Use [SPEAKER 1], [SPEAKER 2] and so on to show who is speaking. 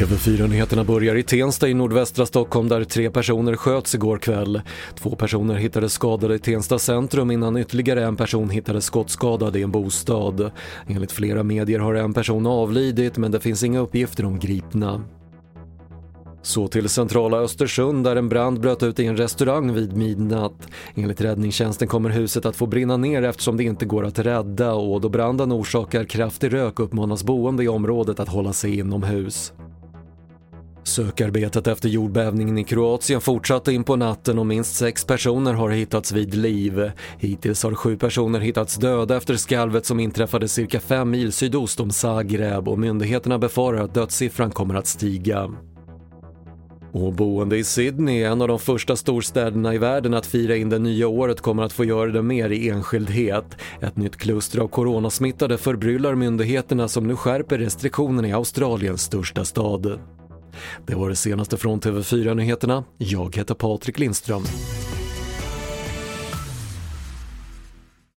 [SPEAKER 1] TV4-nyheterna börjar i Tensta i nordvästra Stockholm där tre personer sköts igår kväll. Två personer hittades skadade i Tensta centrum innan ytterligare en person hittades skottskadad i en bostad. Enligt flera medier har en person avlidit men det finns inga uppgifter om gripna. Så till centrala Östersund där en brand bröt ut i en restaurang vid midnatt. Enligt räddningstjänsten kommer huset att få brinna ner eftersom det inte går att rädda och då branden orsakar kraftig rök uppmanas boende i området att hålla sig inomhus. Sökarbetet efter jordbävningen i Kroatien fortsatte in på natten och minst sex personer har hittats vid liv. Hittills har sju personer hittats döda efter skalvet som inträffade cirka fem mil sydost om Zagreb och myndigheterna befarar att dödssiffran kommer att stiga. Och boende i Sydney, en av de första storstäderna i världen att fira in det nya året, kommer att få göra det mer i enskildhet. Ett nytt kluster av coronasmittade förbryllar myndigheterna som nu skärper restriktionerna i Australiens största stad. Det var det senaste från TV4 Nyheterna. Jag heter Patrik Lindström.